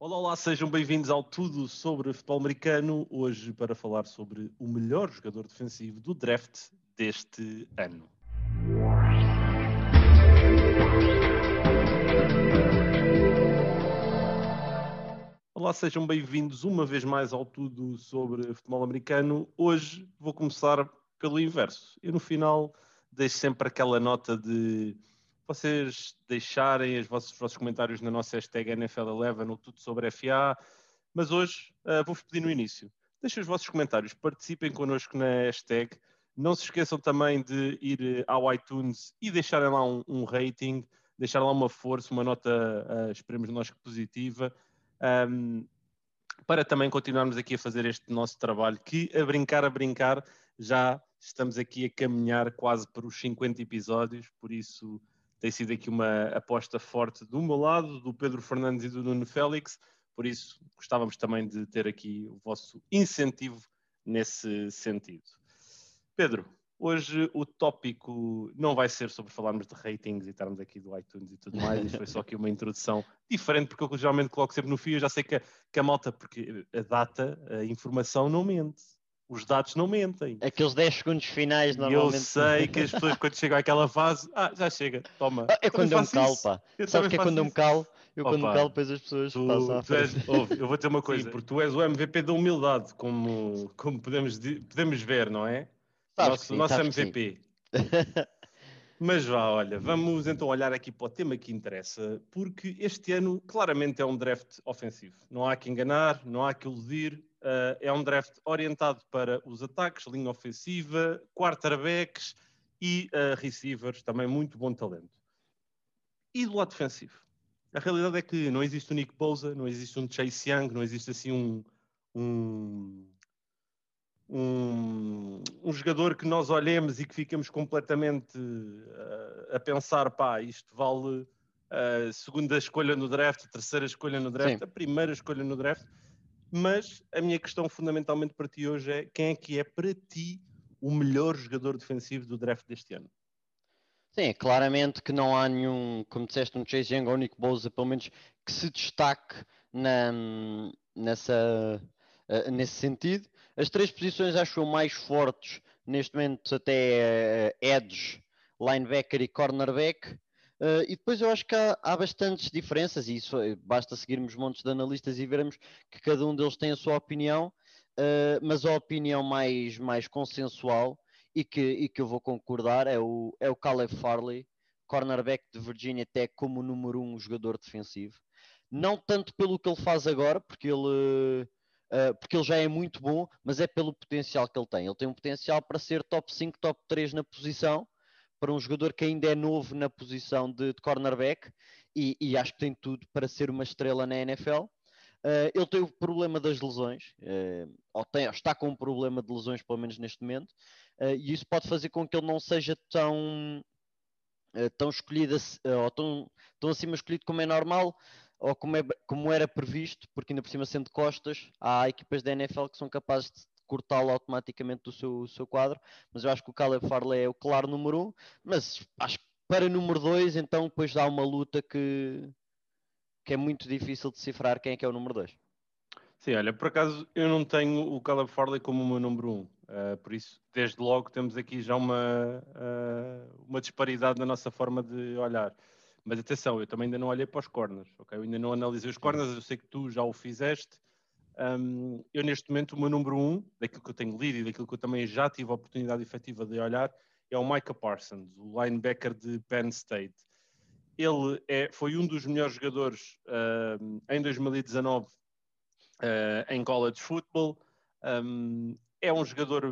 Olá, olá, sejam bem-vindos ao Tudo sobre Futebol Americano. Hoje para falar sobre o melhor jogador defensivo do draft deste ano. Olá, sejam bem-vindos uma vez mais ao Tudo sobre Futebol Americano. Hoje vou começar pelo inverso. Eu no final deixo sempre aquela nota de vocês deixarem os vossos, os vossos comentários na nossa hashtag NFL11 ou tudo sobre FA, mas hoje uh, vou-vos pedir no início. Deixem os vossos comentários, participem connosco na hashtag. Não se esqueçam também de ir eh, ao iTunes e deixarem lá um, um rating, deixar lá uma força, uma nota, uh, esperemos nós que positiva, um, para também continuarmos aqui a fazer este nosso trabalho, que a brincar, a brincar, já estamos aqui a caminhar quase para os 50 episódios, por isso tem sido aqui uma aposta forte do meu lado, do Pedro Fernandes e do Nuno Félix, por isso gostávamos também de ter aqui o vosso incentivo nesse sentido. Pedro, hoje o tópico não vai ser sobre falarmos de ratings e estarmos aqui do iTunes e tudo mais, isto foi só aqui uma introdução diferente, porque eu geralmente coloco sempre no fio, eu já sei que a, que a malta, porque a data, a informação não mente os dados não mentem. Aqueles 10 segundos finais normalmente. Eu sei que as pessoas quando chegam àquela fase, ah, já chega, toma. Ah, é quando eu me calo, pá. Eu Sabe que é quando eu me calo? Eu quando me calo, depois as pessoas tu, passam à tu és, ouve, Eu vou ter uma coisa, Sim. porque tu és o MVP da humildade, como, como podemos, podemos ver, não é? Sabe nosso, sim, nosso MVP. Mas vá, olha, vamos então olhar aqui para o tema que interessa, porque este ano claramente é um draft ofensivo. Não há que enganar, não há que iludir, Uh, é um draft orientado para os ataques, linha ofensiva, quarterbacks e uh, receivers, também muito bom talento. E do lado defensivo? A realidade é que não existe um Nick Bosa, não existe um Chase Young, não existe assim um, um, um, um jogador que nós olhemos e que ficamos completamente uh, a pensar, pá, isto vale a segunda escolha no draft, a terceira escolha no draft, Sim. a primeira escolha no draft mas a minha questão fundamentalmente para ti hoje é quem é que é para ti o melhor jogador defensivo do draft deste ano? Sim, claramente que não há nenhum, como disseste, um Chase Young ou Nick Bosa, pelo menos que se destaque na, nessa, uh, nesse sentido. As três posições acho eu mais fortes neste momento até uh, edge, linebacker e cornerback. Uh, e depois eu acho que há, há, bastantes diferenças, e isso basta seguirmos montes de analistas e vermos que cada um deles tem a sua opinião, uh, mas a opinião mais, mais consensual e que, e que eu vou concordar é o, é o Caleb Farley, cornerback de Virginia Tech, como número um jogador defensivo. Não tanto pelo que ele faz agora, porque ele, uh, porque ele já é muito bom, mas é pelo potencial que ele tem. Ele tem um potencial para ser top 5, top 3 na posição para um jogador que ainda é novo na posição de, de cornerback e, e, acho que tem tudo para ser uma estrela na NFL. Uh, eh, ele tem o problema das lesões, uh, ou, tem, ou, está com um problema de lesões, pelo menos neste momento, uh, e isso pode fazer com que ele não seja tão, tão escolhido ou tão, tão acima escolhido como é normal ou como, é, como era previsto, porque ainda por cima sendo costas, há equipas da NFL que são capazes de cortá-lo automaticamente do seu, seu quadro, mas eu acho que o Caleb Farley é o claro número um, mas acho que para número dois, então depois dá uma luta que, que é muito difícil decifrar quem é que é o número dois. Sim, olha, por acaso eu não tenho o Caleb Farley como o meu número um, uh, por isso, desde logo temos aqui já uma, uh, uma disparidade na nossa forma de olhar. Mas atenção, eu também ainda não olhei para os corners, ok? Eu ainda não analisei os corners, eu sei que tu já o fizeste, um, eu, neste momento, o meu número um, daquilo que eu tenho lido e daquilo que eu também já tive a oportunidade efetiva de olhar, é o Micah Parsons, o linebacker de Penn State. Ele é, foi um dos melhores jogadores uh, em 2019 uh, ah, em college football. Um, é um jogador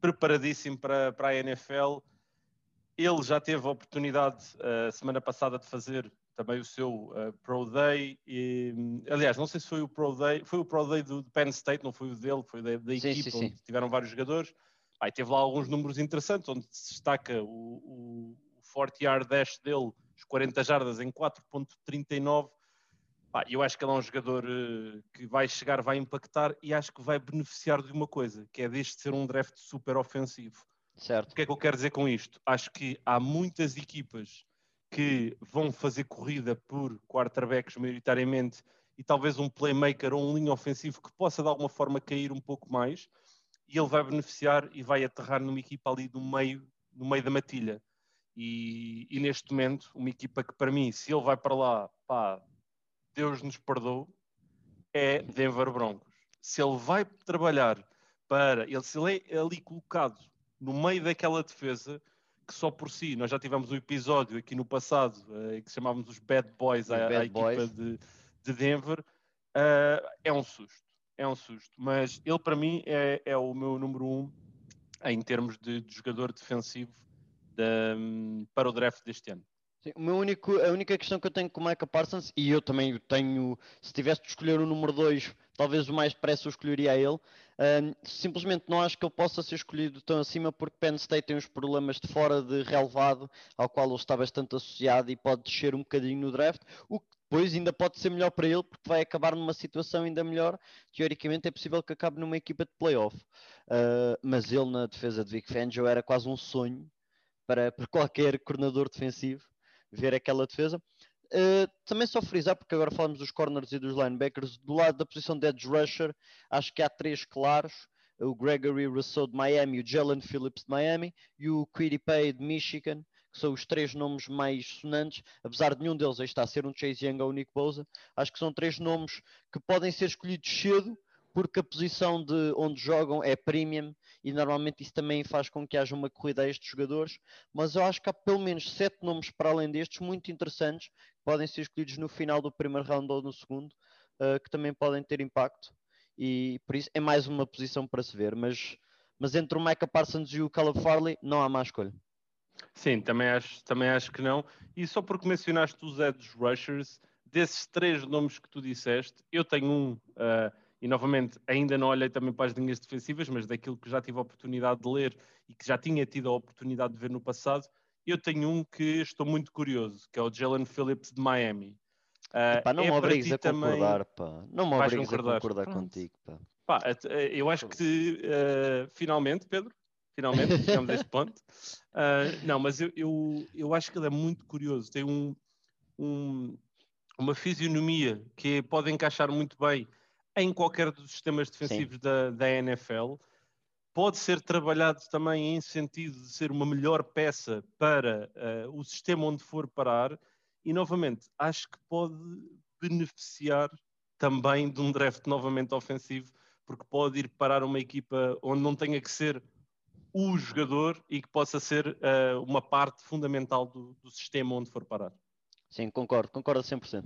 preparadíssimo para, para a NFL. Ele já teve a oportunidade, uh, semana passada, de fazer também o seu uh, Pro Day. E, aliás, não sei se foi o Pro Day, foi o Pro Day do Penn State, não foi o dele, foi da, da sim, equipa sim, onde sim. tiveram vários jogadores. Aí teve lá alguns números interessantes, onde se destaca o, o, o 40 yard dash dele, os 40 jardas em 4.39. eu acho que ele é um jogador uh, que vai chegar, vai impactar e acho que vai beneficiar de uma coisa, que é deste ser um draft super ofensivo. Certo. O que é que eu quero dizer com isto? Acho que há muitas equipas que vão fazer corrida por quarterbacks maioritariamente e talvez um playmaker ou um linha ofensivo que possa de alguma forma cair um pouco mais e ele vai beneficiar e vai aterrar numa equipa ali no meio, no meio da matilha. E, e neste momento, uma equipa que para mim, se ele vai para lá, pá, Deus nos perdoe, é Denver Broncos. Se ele vai trabalhar para, ele, se ele é ali colocado no meio daquela defesa, que só por si, nós já tivemos um episódio aqui no passado uh, que chamávamos os Bad Boys à, à equipa de, de Denver, uh, é um susto, é um susto. Mas ele para mim é, é o meu número um em termos de, de jogador defensivo de, um, para o draft deste ano. O meu único, a única questão que eu tenho com o Micah Parsons, e eu também tenho, se tivesse de escolher o número 2, talvez o mais depressa eu escolheria a ele. Um, simplesmente não acho que ele possa ser escolhido tão acima porque Penn State tem uns problemas de fora de relevado ao qual ele está bastante associado e pode descer um bocadinho no draft, o que depois ainda pode ser melhor para ele porque vai acabar numa situação ainda melhor. Teoricamente é possível que acabe numa equipa de playoff. Uh, mas ele na defesa de Vic Fangio era quase um sonho para, para qualquer coordenador defensivo ver aquela defesa. Uh, também só frisar, porque agora falamos dos corners e dos linebackers, do lado da posição de edge rusher, acho que há três claros, o Gregory Rousseau de Miami, o Jalen Phillips de Miami e o Pay de Michigan, que são os três nomes mais sonantes, apesar de nenhum deles está a ser um Chase Young ou o Nick Bosa, acho que são três nomes que podem ser escolhidos cedo, porque a posição de onde jogam é premium e normalmente isso também faz com que haja uma corrida a estes jogadores, mas eu acho que há pelo menos sete nomes para além destes muito interessantes, que podem ser escolhidos no final do primeiro round ou no segundo, uh, que também podem ter impacto e por isso é mais uma posição para se ver, mas, mas entre o Micah Parsons e o Caleb Farley não há mais escolha. Sim, também acho, também acho que não. E só porque mencionaste os edge rushers, desses três nomes que tu disseste, eu tenho um uh, e novamente ainda não olhei também para as linhas defensivas, mas daquilo que já tive a oportunidade de ler e que já tinha tido a oportunidade de ver no passado, eu tenho um que estou muito curioso, que é o Jalen Phillips de Miami. Uh, Epá, não é me obrigues a concordar, também... Não me obrigues a concordar Pronto. contigo, pá. pá. Eh, eu acho que uh, finalmente, Pedro, finalmente chegamos a este ponto. Uh, não, mas eu, eu, eu acho que ele é muito curioso. Tem um, um, uma fisionomia que pode encaixar muito bem em qualquer dos sistemas defensivos da, da, NFL. Pode ser trabalhado também em sentido de ser uma melhor peça para uh, o sistema onde for parar. E, novamente, acho que pode beneficiar também de um draft novamente ofensivo, porque pode ir parar uma equipa onde não tenha que ser o jogador e que possa ser uh, uma parte fundamental do, do sistema onde for parar. Sim, concordo, concordo 100%.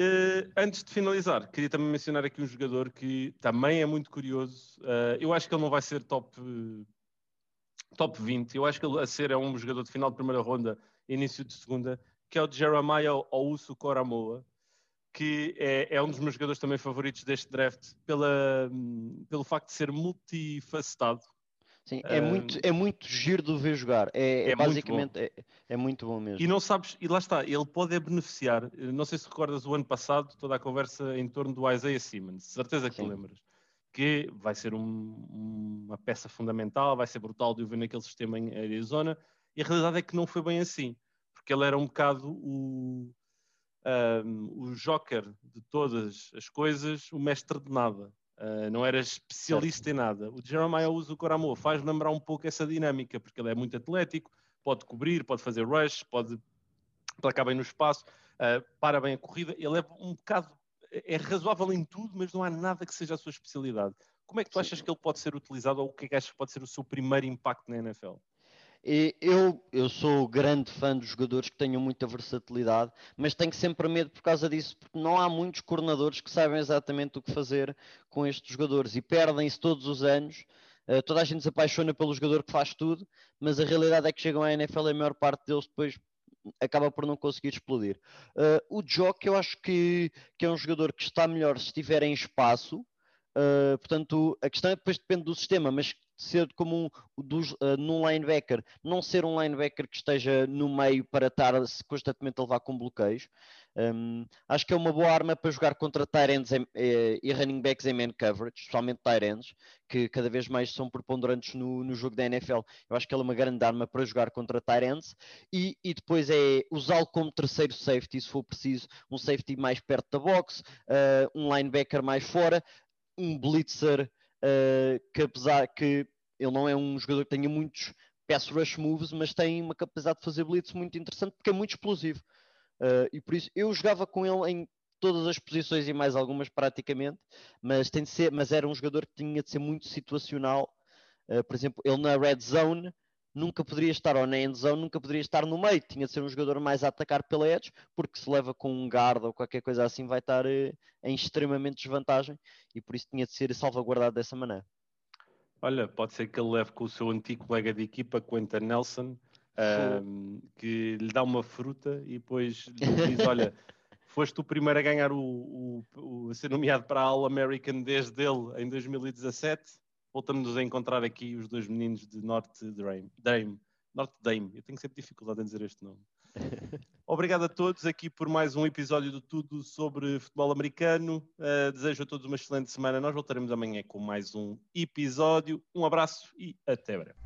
Uh, antes de finalizar, queria também mencionar aqui um jogador que também é muito curioso. Uh, eu acho que ele não vai ser top, top 20. Eu acho que ele a ser é um jogador de final de primeira ronda, início de segunda, que é o Jeremiah Ousu Koramoa, que é, é, um dos meus jogadores também favoritos deste draft pela, pelo facto de ser multifacetado. Sim, é, uh, muito, é muito giro de ver jogar. É, é basicamente muito é, é, muito bom mesmo. E não sabes, e lá está, ele pode beneficiar. Não sei se recordas o ano passado, toda a conversa em torno do Isaiah Simmons, certeza que Sim. lembras. Que vai ser um, uma peça fundamental, vai ser brutal de o ver naquele sistema em Arizona. E a realidade é que não foi bem assim, porque ele era um bocado o, um, o joker de todas as coisas, o mestre de nada. Uh, não era especialista certo. em nada. O Jeremiah usa o Coramo, faz lembrar um pouco essa dinâmica, porque ele é muito atlético, pode cobrir, pode fazer rush, pode placar bem no espaço, uh, para bem a corrida. Ele é um bocado, é razoável em tudo, mas não há nada que seja a sua especialidade. Como é que tu achas que ele pode ser utilizado ou o que é que achas que pode ser o seu primeiro impacto na NFL? Eu, eu sou grande fã dos jogadores que tenham muita versatilidade, mas tenho sempre medo por causa disso, porque não há muitos coordenadores que sabem exatamente o que fazer com estes jogadores e perdem-se todos os anos. Uh, toda a gente se apaixona pelo jogador que faz tudo, mas a realidade é que chegam à NFL e a maior parte deles depois acaba por não conseguir explodir. Uh, o Jock eu acho que, que é um jogador que está melhor se estiver em espaço, Uh, portanto, a questão é depois depende do sistema, mas ser como um dos, uh, num linebacker, não ser um linebacker que esteja no meio para estar constantemente a levar com bloqueios. Um, acho que é uma boa arma para jogar contra Tyrants e, e, e running backs em man coverage, especialmente Tyrants, que cada vez mais são preponderantes no, no jogo da NFL. Eu acho que ele é uma grande arma para jogar contra Tyrants e, e depois é usá-lo como terceiro safety, se for preciso, um safety mais perto da box, uh, um linebacker mais fora, um blitzer que apesar que ele não é um jogador que tenha muitos pass rush moves, mas tem uma capacidade de fazer blitz muito interessante porque é muito explosivo. Uh, e por isso eu jogava com ele em todas as posições e mais algumas praticamente, mas, tem de ser, mas era um jogador que tinha de ser muito situacional. Uh, por exemplo, ele na red zone nunca poderia estar, ou na end zone nunca poderia estar no meio, tinha de ser um jogador mais a atacar pela edge, porque se leva com um guarda ou qualquer coisa assim vai estar uh, em extremamente desvantagem e por isso tinha de ser salvaguardado dessa maneira. Olha, pode ser que ele leve com o seu antigo colega de equipa, Quentin Nelson, um, que lhe dá uma fruta e depois lhe diz: Olha, foste o primeiro a ganhar o, o, o a ser nomeado para a All American desde ele em 2017. Voltamos a encontrar aqui os dois meninos de Norte Dame. Dame. Norte Dame. Eu tenho sempre dificuldade em dizer este nome. Obrigado a todos aqui por mais um episódio do Tudo sobre futebol americano. Uh, desejo a todos uma excelente semana. Nós voltaremos amanhã com mais um episódio. Um abraço e até breve.